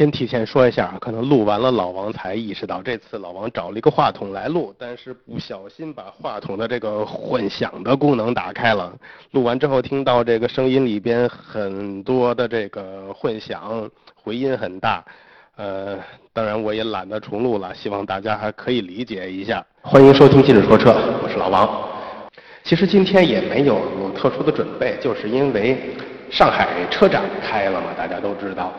先提前说一下，可能录完了老王才意识到，这次老王找了一个话筒来录，但是不小心把话筒的这个混响的功能打开了。录完之后听到这个声音里边很多的这个混响，回音很大。呃，当然我也懒得重录了，希望大家还可以理解一下。欢迎收听《今日说车》，我是老王。其实今天也没有特殊的准备，就是因为上海车展开了嘛，大家都知道。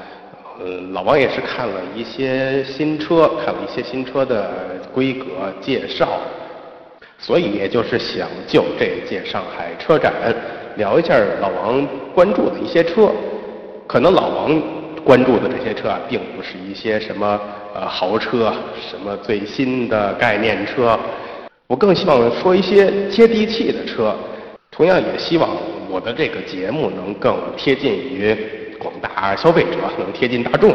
呃，老王也是看了一些新车，看了一些新车的规格介绍，所以也就是想就这届上海车展聊一下老王关注的一些车。可能老王关注的这些车啊，并不是一些什么呃豪车，什么最新的概念车。我更希望说一些接地气的车，同样也希望我的这个节目能更贴近于。广大消费者能贴近大众，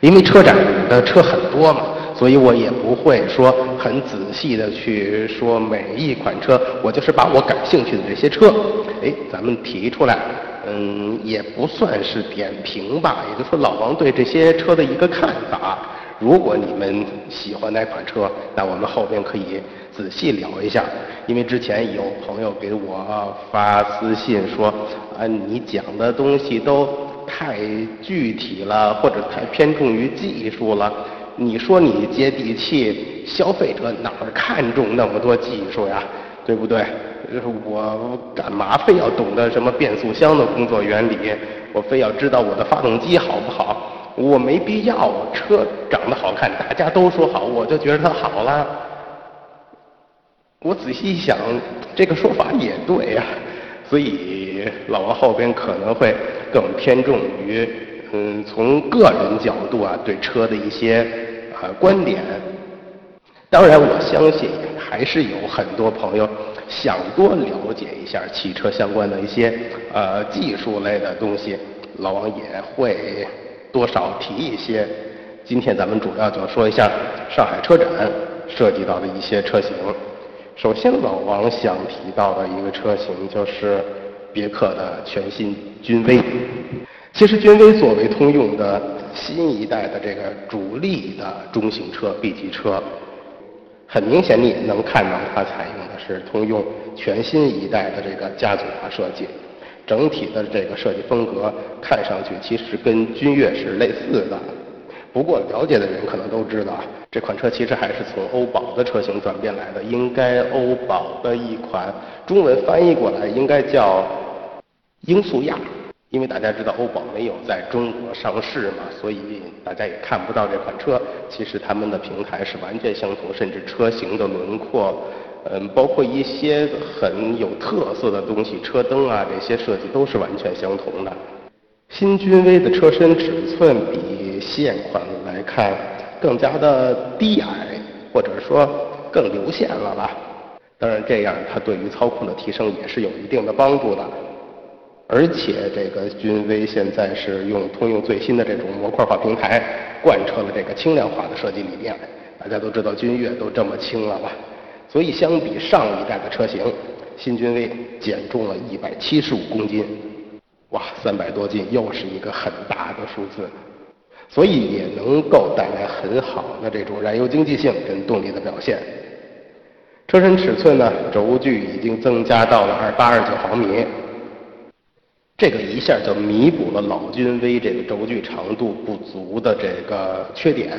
因为车展的车很多嘛，所以我也不会说很仔细的去说每一款车，我就是把我感兴趣的这些车，哎，咱们提出来，嗯，也不算是点评吧，也就是说老王对这些车的一个看法。如果你们喜欢哪款车，那我们后边可以仔细聊一下。因为之前有朋友给我发私信说，啊，你讲的东西都太具体了，或者太偏重于技术了。你说你接地气，消费者哪儿看重那么多技术呀？对不对？我干嘛非要懂得什么变速箱的工作原理？我非要知道我的发动机好不好？我没必要，车长得好看，大家都说好，我就觉得它好了。我仔细一想，这个说法也对呀。所以老王后边可能会更偏重于，嗯，从个人角度啊，对车的一些呃观点。当然，我相信还是有很多朋友想多了解一下汽车相关的一些呃技术类的东西，老王也会。多少提一些，今天咱们主要就说一下上海车展涉及到的一些车型。首先，老王想提到的一个车型就是别克的全新君威。其实，君威作为通用的新一代的这个主力的中型车 B 级车，很明显你也能看到它采用的是通用全新一代的这个家族化设计。整体的这个设计风格看上去其实跟君越是类似的，不过了解的人可能都知道，这款车其实还是从欧宝的车型转变来的。应该欧宝的一款中文翻译过来应该叫英速亚，因为大家知道欧宝没有在中国上市嘛，所以大家也看不到这款车。其实他们的平台是完全相同，甚至车型的轮廓。嗯，包括一些很有特色的东西，车灯啊这些设计都是完全相同的。新君威的车身尺寸比现款来看更加的低矮，或者说更流线了吧。当然，这样它对于操控的提升也是有一定的帮助的。而且这个君威现在是用通用最新的这种模块化平台，贯彻了这个轻量化的设计理念。大家都知道君越都这么轻了吧？所以相比上一代的车型，新君威减重了一百七十五公斤，哇，三百多斤又是一个很大的数字，所以也能够带来很好的这种燃油经济性跟动力的表现。车身尺寸呢，轴距已经增加到了二八二九毫米，这个一下就弥补了老君威这个轴距长度不足的这个缺点，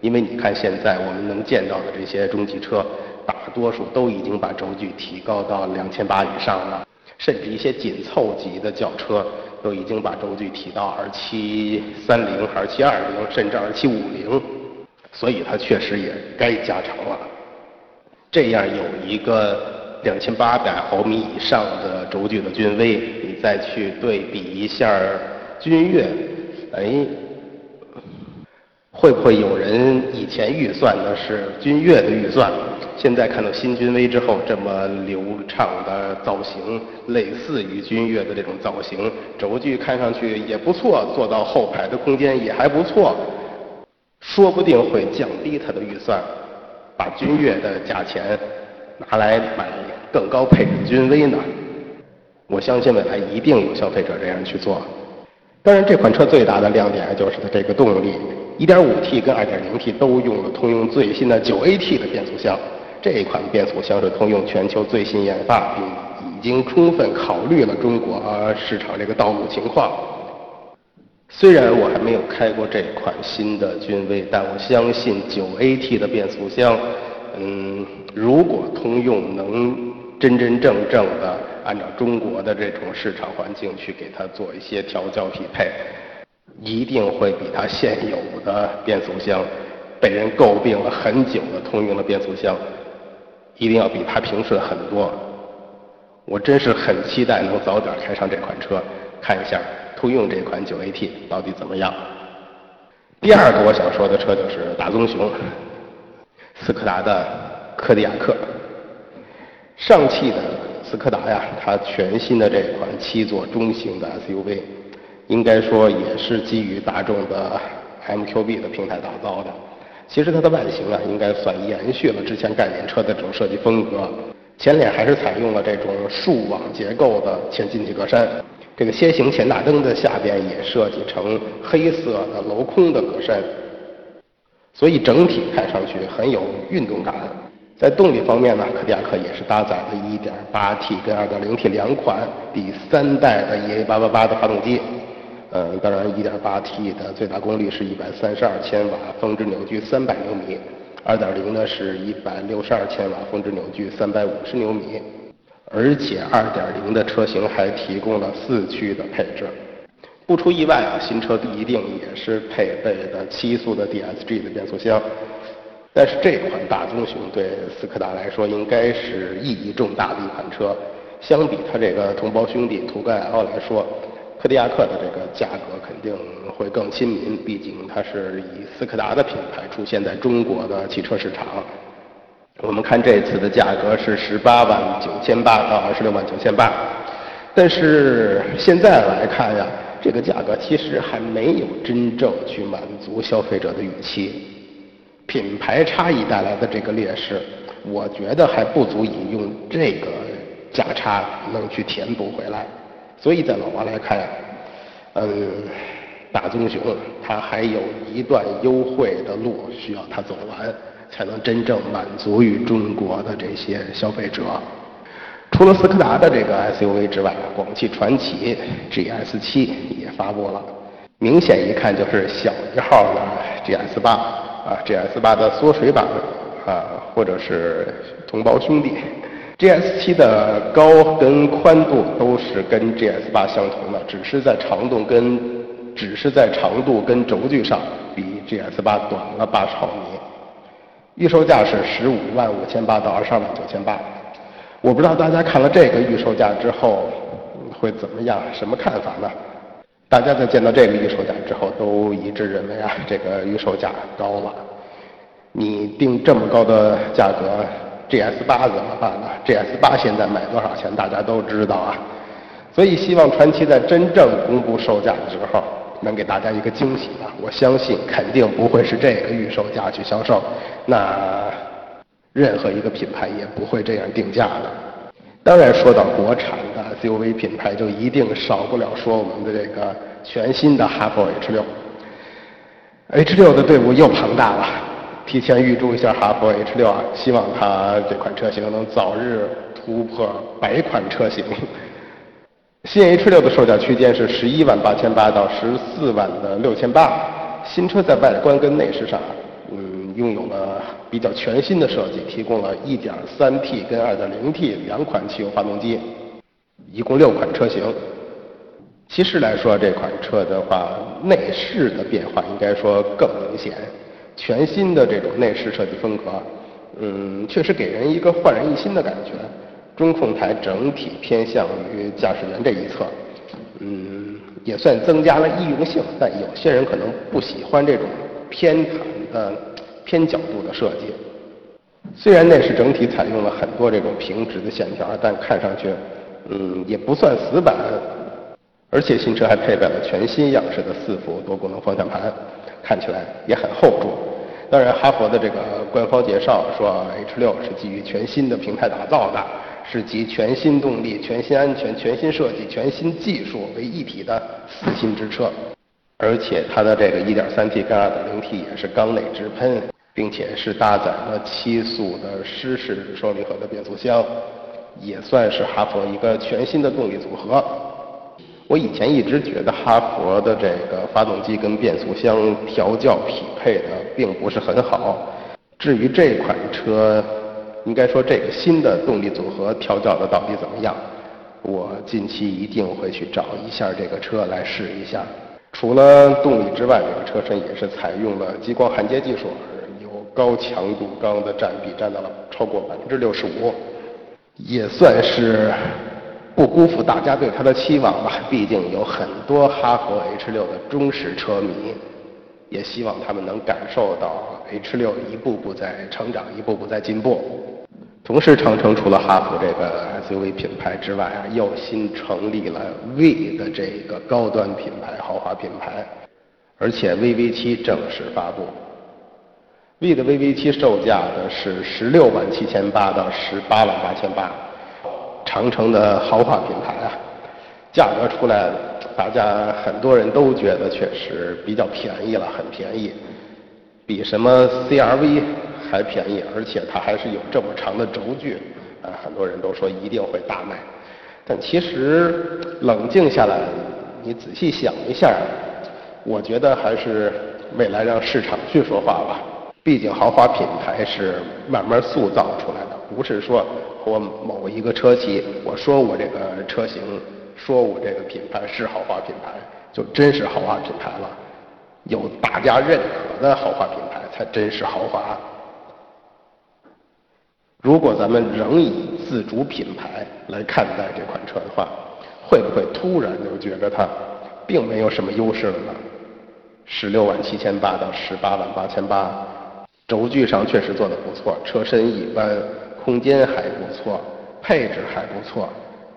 因为你看现在我们能见到的这些中级车。大多数都已经把轴距提高到两千八以上了，甚至一些紧凑级的轿车都已经把轴距提到二七三零、二七二零，甚至二七五零，所以它确实也该加长了。这样有一个两千八百毫米以上的轴距的君威，你再去对比一下君越，哎，会不会有人以前预算的是君越的预算？现在看到新君威之后这么流畅的造型，类似于君越的这种造型，轴距看上去也不错，坐到后排的空间也还不错，说不定会降低它的预算，把君越的价钱拿来买更高配的君威呢。我相信未来一定有消费者这样去做。当然，这款车最大的亮点就是它这个动力，1.5T 跟 2.0T 都用了通用最新的 9AT 的变速箱。这一款变速箱是通用全球最新研发，并已经充分考虑了中国市场这个道路情况。虽然我还没有开过这款新的君威，但我相信 9AT 的变速箱，嗯，如果通用能真真正正的按照中国的这种市场环境去给它做一些调教匹配，一定会比它现有的变速箱被人诟病了很久的通用的变速箱，一定要比它平顺很多。我真是很期待能早点开上这款车，看一下。通用这款 9AT 到底怎么样？第二个我想说的车就是大棕熊，斯柯达的柯迪亚克。上汽的斯柯达呀，它全新的这款七座中型的 SUV，应该说也是基于大众的 MQB 的平台打造的。其实它的外形啊，应该算延续了之前概念车的这种设计风格，前脸还是采用了这种竖网结构的前进气格栅。这个楔形前大灯的下边也设计成黑色的镂空的格栅，所以整体看上去很有运动感。在动力方面呢，柯迪亚克也是搭载了 1.8T 跟 2.0T 两款第三代的 EA888 的发动机。嗯，当然 1.8T 的最大功率是132千瓦，峰值扭矩300牛米；2.0呢是162千瓦，峰值扭矩350牛米。而且2.0的车型还提供了四驱的配置，不出意外啊，新车一定也是配备的七速的 DSG 的变速箱。但是这款大棕熊对斯柯达来说应该是意义重大的一款车，相比它这个同胞兄弟途观 L 来说，柯迪亚克的这个价格肯定会更亲民，毕竟它是以斯柯达的品牌出现在中国的汽车市场。我们看这次的价格是十八万九千八到二十六万九千八，但是现在来看呀，这个价格其实还没有真正去满足消费者的预期，品牌差异带来的这个劣势，我觉得还不足以用这个价差能去填补回来，所以在老王来看，嗯，大棕熊它还有一段优惠的路需要它走完。才能真正满足于中国的这些消费者。除了斯柯达的这个 SUV 之外，广汽传祺 GS7 也发布了，明显一看就是小一号的 GS8 啊，GS8 的缩水版啊，或者是同胞兄弟。GS7 的高跟宽度都是跟 GS8 相同的，只是在长度跟只是在长度跟轴距上比 GS8 短了八十毫米。预售价是十五万五千八到二十二万九千八，我不知道大家看了这个预售价之后会怎么样，什么看法呢？大家在见到这个预售价之后都一致认为啊，这个预售价高了。你定这么高的价格，GS 八怎么办呢？GS 八现在卖多少钱？大家都知道啊。所以希望传奇在真正公布售价的时候。能给大家一个惊喜吧？我相信肯定不会是这个预售价去销售，那任何一个品牌也不会这样定价的。当然，说到国产的 SUV 品牌，就一定少不了说我们的这个全新的哈弗 H 六。H 六的队伍又庞大了，提前预祝一下哈弗 H 六啊，希望它这款车型能早日突破百款车型。新 H 六的售价区间是十一万八千八到十四万的六千八。新车在外观跟内饰上，嗯，拥有了比较全新的设计，提供了 1.3T 跟 2.0T 两款汽油发动机，一共六款车型。其实来说，这款车的话，内饰的变化应该说更明显，全新的这种内饰设计风格，嗯，确实给人一个焕然一新的感觉。中控台整体偏向于驾驶员这一侧，嗯，也算增加了易用性。但有些人可能不喜欢这种偏袒的偏角度的设计。虽然内饰整体采用了很多这种平直的线条，但看上去，嗯，也不算死板。而且新车还配备了全新样式的四幅多功能方向盘，看起来也很厚重。当然，哈佛的这个官方介绍说，H6 是基于全新的平台打造的。是集全新动力、全新安全、全新设计、全新技术为一体的四新之车，而且它的这个 1.3T 跟 2.0T 也是缸内直喷，并且是搭载了七速的湿式双离合的变速箱，也算是哈佛一个全新的动力组合。我以前一直觉得哈佛的这个发动机跟变速箱调教匹配的并不是很好。至于这款车，应该说这个新的动力组合调教的到底怎么样？我近期一定会去找一下这个车来试一下。除了动力之外，这个车身也是采用了激光焊接技术，高强度钢的占比占到了超过百分之六十五，也算是。不辜负大家对它的期望吧，毕竟有很多哈弗 H 六的忠实车迷，也希望他们能感受到 H 六一步步在成长，一步步在进步。同时，长城除了哈弗这个 SUV 品牌之外啊，又新成立了 V 的这个高端品牌、豪华品牌，而且 VV 七正式发布。V 的 VV 七售价的是十六万七千八到十八万八千八。长城的豪华品牌啊，价格出来，大家很多人都觉得确实比较便宜了，很便宜，比什么 CRV 还便宜，而且它还是有这么长的轴距，啊，很多人都说一定会大卖。但其实冷静下来，你仔细想一下，我觉得还是未来让市场去说话吧。毕竟豪华品牌是慢慢塑造出来的，不是说。我某一个车企，我说我这个车型，说我这个品牌是豪华品牌，就真是豪华品牌了。有大家认可的豪华品牌，才真是豪华。如果咱们仍以自主品牌来看待这款车的话，会不会突然就觉得它并没有什么优势了呢？十六万七千八到十八万八千八，轴距上确实做的不错，车身一般。空间还不错，配置还不错，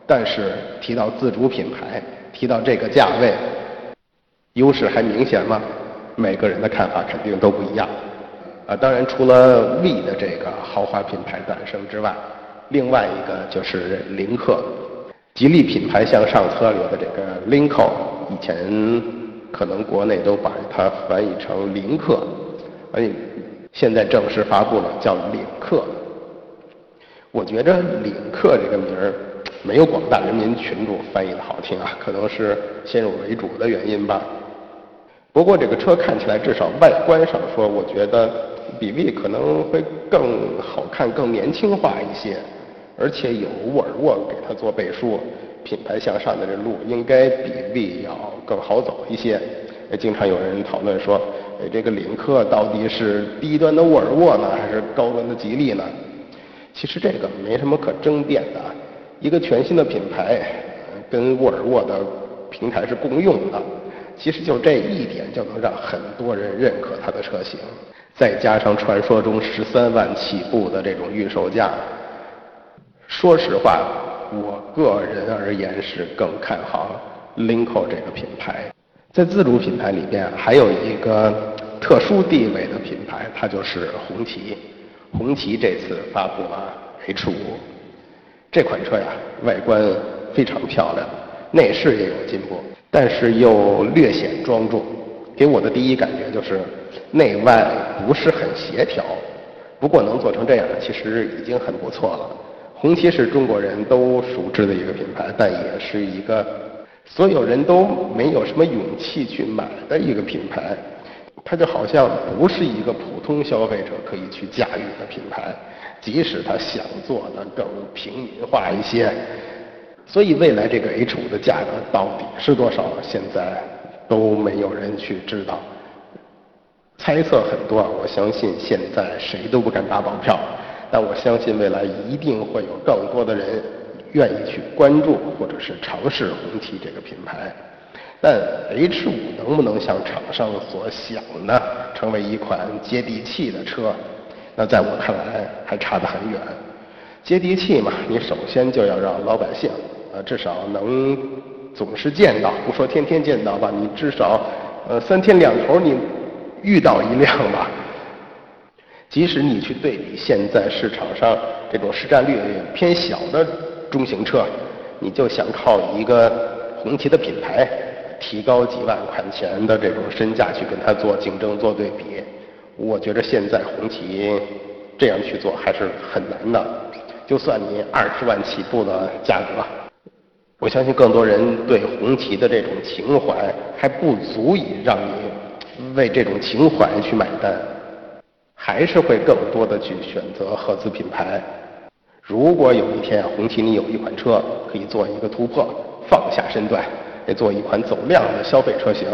但是提到自主品牌，提到这个价位，优势还明显吗？每个人的看法肯定都不一样。啊，当然除了 V 的这个豪华品牌诞生之外，另外一个就是领克，吉利品牌向上策略的这个 Linko，以前可能国内都把它翻译成林克，哎，现在正式发布了，叫领克。我觉着领克这个名儿没有广大人民群众翻译的好听啊，可能是先入为主的原因吧。不过这个车看起来至少外观上说，我觉得比 V 可能会更好看、更年轻化一些，而且有沃尔沃给它做背书，品牌向上的这路应该比 V 要更好走一些。经常有人讨论说，这个领克到底是低端的沃尔沃呢，还是高端的吉利呢？其实这个没什么可争辩的，一个全新的品牌，跟沃尔沃的平台是共用的，其实就这一点就能让很多人认可它的车型，再加上传说中十三万起步的这种预售价，说实话，我个人而言是更看好 Linko 这个品牌。在自主品牌里边，还有一个特殊地位的品牌，它就是红旗。红旗这次发布了 H5，这款车呀，外观非常漂亮，内饰也有进步，但是又略显庄重。给我的第一感觉就是内外不是很协调。不过能做成这样，其实已经很不错了。红旗是中国人都熟知的一个品牌，但也是一个所有人都没有什么勇气去买的一个品牌。它就好像不是一个普通消费者可以去驾驭的品牌，即使他想做的更平民化一些，所以未来这个 H5 的价格到底是多少，现在都没有人去知道。猜测很多，我相信现在谁都不敢打保票，但我相信未来一定会有更多的人愿意去关注或者是尝试红旗这个品牌。但 H 五能不能像厂商所想的成为一款接地气的车？那在我看来还差得很远。接地气嘛，你首先就要让老百姓，呃，至少能总是见到，不说天天见到吧，你至少，呃，三天两头你遇到一辆吧。即使你去对比现在市场上这种市占率偏小的中型车，你就想靠一个红旗的品牌提高几万块钱的这种身价去跟他做竞争、做对比，我觉得现在红旗这样去做还是很难的。就算你二十万起步的价格，我相信更多人对红旗的这种情怀还不足以让你为这种情怀去买单。还是会更多的去选择合资品牌。如果有一天红旗你有一款车可以做一个突破，放下身段，做一款走量的消费车型，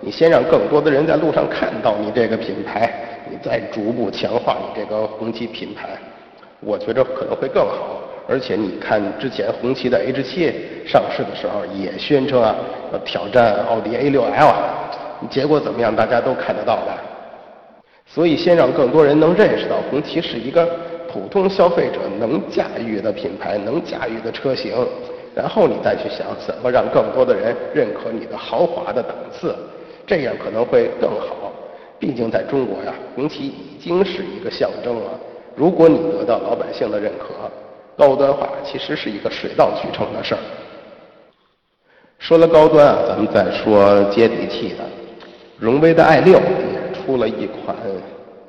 你先让更多的人在路上看到你这个品牌，你再逐步强化你这个红旗品牌，我觉着可能会更好。而且你看之前红旗的 H7 上市的时候也宣称啊要挑战奥迪 A6L，结果怎么样？大家都看得到的。所以，先让更多人能认识到红旗是一个普通消费者能驾驭的品牌，能驾驭的车型，然后你再去想怎么让更多的人认可你的豪华的档次，这样可能会更好。毕竟在中国呀，红旗已经是一个象征了。如果你得到老百姓的认可，高端化其实是一个水到渠成的事儿。说了高端啊，咱们再说接地气的，荣威的 i 六也。出了一款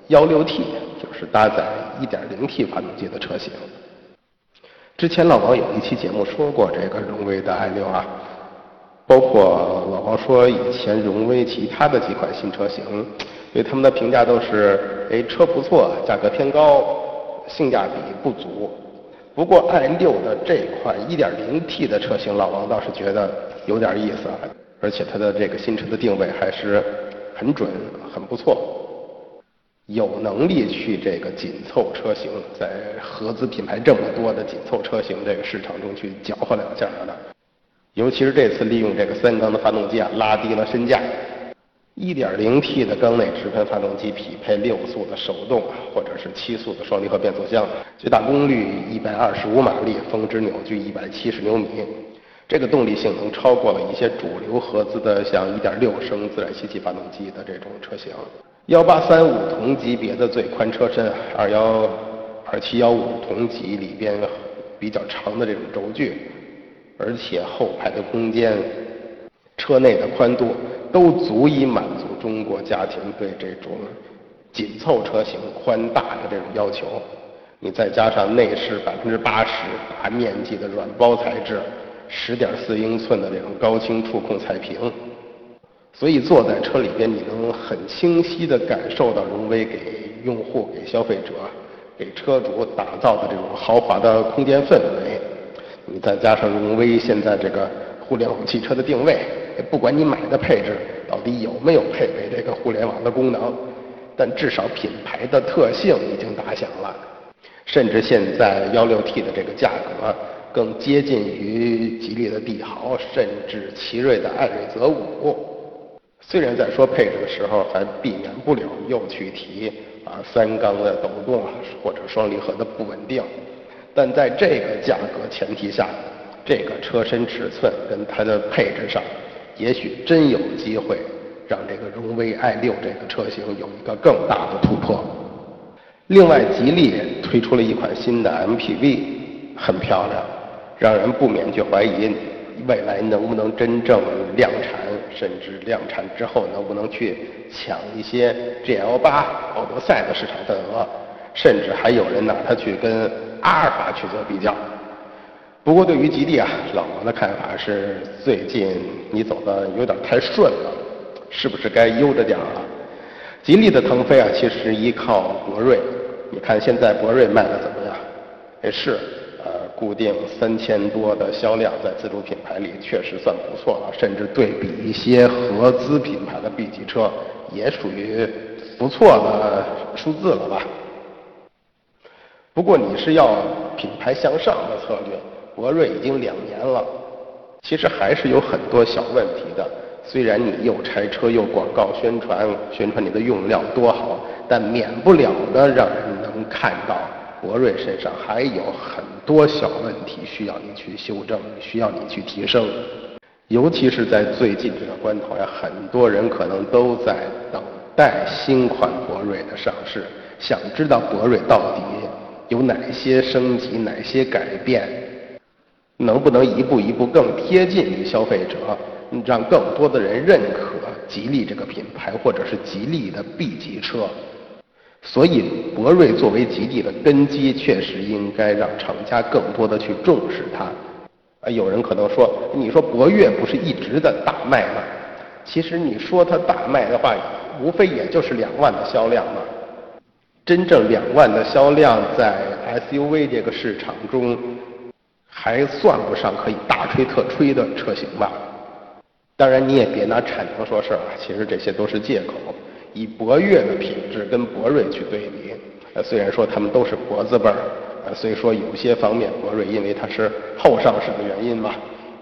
幺六 T，就是搭载一点零 T 发动机的车型。之前老王有一期节目说过这个荣威的 i 六啊，包括老王说以前荣威其他的几款新车型，对他们的评价都是：哎，车不错，价格偏高，性价比不足。不过 i 六的这款一点零 T 的车型，老王倒是觉得有点意思啊，而且它的这个新车的定位还是。很准，很不错，有能力去这个紧凑车型，在合资品牌这么多的紧凑车型这个市场中去搅和两下的。尤其是这次利用这个三缸的发动机啊，拉低了身价。1.0T 的缸内直喷发动机匹配六速的手动或者是七速的双离合变速箱，最大功率125马力，峰值扭矩170牛米。这个动力性能超过了一些主流合资的像1.6升自然吸气发动机的这种车型。1835同级别的最宽车身，21 2715同级里边比较长的这种轴距，而且后排的空间、车内的宽度都足以满足中国家庭对这种紧凑车型宽大的这种要求。你再加上内饰百分之八十大面积的软包材质。十点四英寸的这种高清触控彩屏，所以坐在车里边，你能很清晰地感受到荣威给用户、给消费者、给车主打造的这种豪华的空间氛围。你再加上荣威现在这个互联网汽车的定位，不管你买的配置到底有没有配备这个互联网的功能，但至少品牌的特性已经打响了。甚至现在幺六 T 的这个价格。更接近于吉利的帝豪，甚至奇瑞的艾瑞泽五。虽然在说配置的时候，还避免不了又去提啊三缸的抖动或者双离合的不稳定，但在这个价格前提下，这个车身尺寸跟它的配置上，也许真有机会让这个荣威 i 六这个车型有一个更大的突破。另外，吉利推出了一款新的 MPV，很漂亮。让人不免去怀疑，未来能不能真正量产，甚至量产之后能不能去抢一些 GL8、奥德赛的市场份额，甚至还有人拿它去跟阿尔法去做比较。不过对于吉利啊，老王的看法是，最近你走的有点太顺了，是不是该悠着点了？吉利的腾飞啊，其实依靠博瑞，你看现在博瑞卖的怎么样？也是。固定三千多的销量，在自主品牌里确实算不错了，甚至对比一些合资品牌的 B 级车，也属于不错的数字了吧。不过你是要品牌向上的策略，博瑞已经两年了，其实还是有很多小问题的。虽然你又拆车又广告宣传，宣传你的用料多好，但免不了的让人能看到。博瑞身上还有很多小问题需要你去修正，需要你去提升，尤其是在最近这个关头呀，很多人可能都在等待新款博瑞的上市，想知道博瑞到底有哪些升级、哪些改变，能不能一步一步更贴近于消费者，让更多的人认可吉利这个品牌，或者是吉利的 B 级车。所以，博瑞作为吉利的根基，确实应该让厂家更多的去重视它。啊，有人可能说，你说博越不是一直的大卖吗？其实你说它大卖的话，无非也就是两万的销量嘛。真正两万的销量，在 SUV 这个市场中，还算不上可以大吹特吹的车型吧。当然，你也别拿产能说事儿啊，其实这些都是借口。以博越的品质跟博瑞去对比，呃，虽然说他们都是博字辈儿，呃，虽说有些方面博瑞因为它是后上市的原因嘛，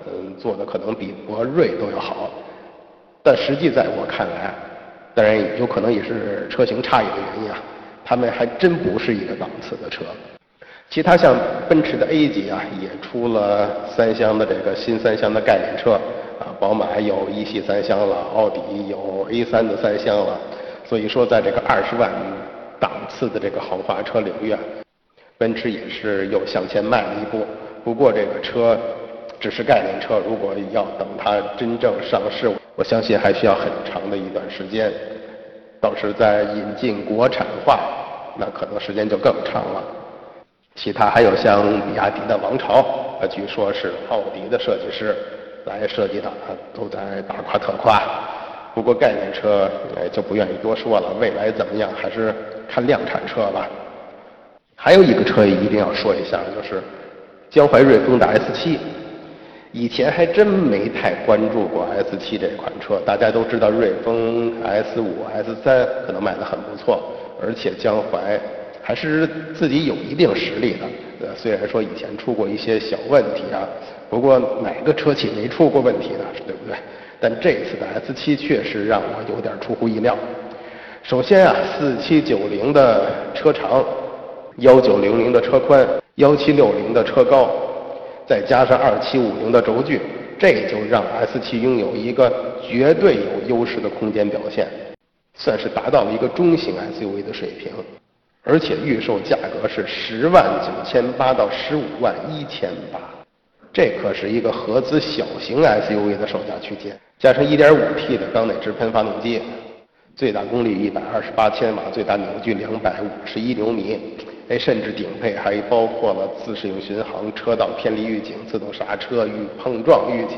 嗯，做的可能比博瑞都要好，但实际在我看来，当然有可能也是车型差异的原因啊，他们还真不是一个档次的车。其他像奔驰的 A 级啊，也出了三厢的这个新三厢的概念车，啊，宝马有一系三厢了，奥迪有 A3 的三厢了。所以说，在这个二十万档次的这个豪华车领域啊，奔驰也是又向前迈了一步。不过这个车只是概念车，如果要等它真正上市，我相信还需要很长的一段时间。到时再引进国产化，那可能时间就更长了。其他还有像比亚迪的王朝，啊，据说是奥迪的设计师来设计的，都在大夸特夸。不过概念车，哎，就不愿意多说了。未来怎么样，还是看量产车吧。还有一个车一定要说一下，就是江淮瑞风的 S7。以前还真没太关注过 S7 这款车。大家都知道瑞风 S5、S3 可能卖的很不错，而且江淮还是自己有一定实力的。呃，虽然说以前出过一些小问题啊，不过哪个车企没出过问题呢？对不对？但这次的 S7 确实让我有点出乎意料。首先啊，四七九零的车长，幺九零零的车宽，幺七六零的车高，再加上二七五零的轴距，这就让 S7 拥有一个绝对有优势的空间表现，算是达到了一个中型 SUV 的水平。而且预售价格是十万九千八到十五万一千八。这可是一个合资小型 SUV 的售价区间，加上 1.5T 的缸内直喷发动机，最大功率128千瓦，最大扭矩251牛米，哎，甚至顶配还包括了自适应巡航、车道偏离预警、自动刹车、与碰撞预警、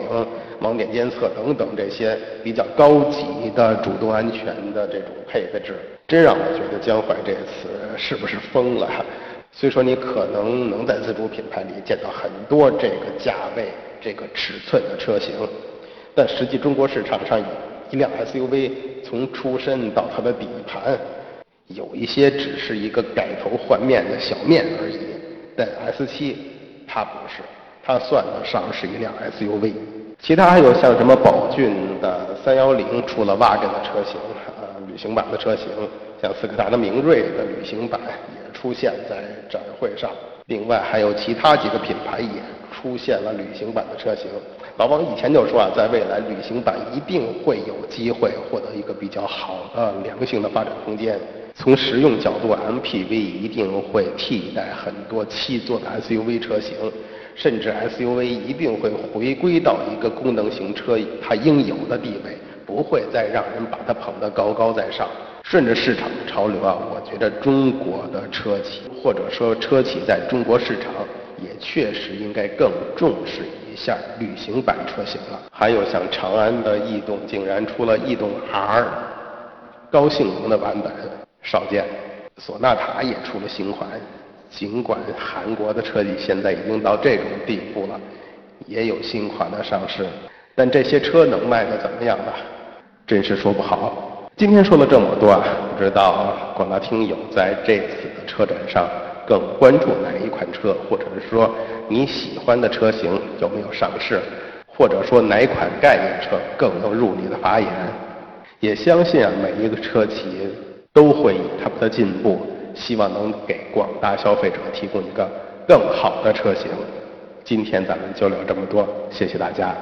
盲点监测等等这些比较高级的主动安全的这种配置，真让我觉得江淮这次是不是疯了？虽说你可能能在自主品牌里见到很多这个价位、这个尺寸的车型，但实际中国市场上一辆 SUV 从出身到它的底盘，有一些只是一个改头换面的小面而已。但 S7 它不是，它算得上是一辆 SUV。其他还有像什么宝骏的310出了 Wagon 的车型，呃，旅行版的车型，像斯柯达的明锐的旅行版。出现在展会上，另外还有其他几个品牌也出现了旅行版的车型。老王以前就说啊，在未来旅行版一定会有机会获得一个比较好的良性的发展空间。从实用角度，MPV 一定会替代很多七座的 SUV 车型，甚至 SUV 一定会回归到一个功能型车它应有的地位，不会再让人把它捧得高高在上。顺着市场的潮流啊，我觉得中国的车企或者说车企在中国市场也确实应该更重视一下旅行版车型了。还有像长安的逸动，竟然出了逸动 R 高性能的版本，少见。索纳塔也出了新款，尽管韩国的车企现在已经到这种地步了，也有新款的上市，但这些车能卖得怎么样呢？真是说不好。今天说了这么多啊，不知道广大听友在这次的车展上更关注哪一款车，或者是说你喜欢的车型有没有上市，或者说哪款概念车更能入你的法眼？也相信啊，每一个车企都会以他们的进步，希望能给广大消费者提供一个更好的车型。今天咱们就聊这么多，谢谢大家。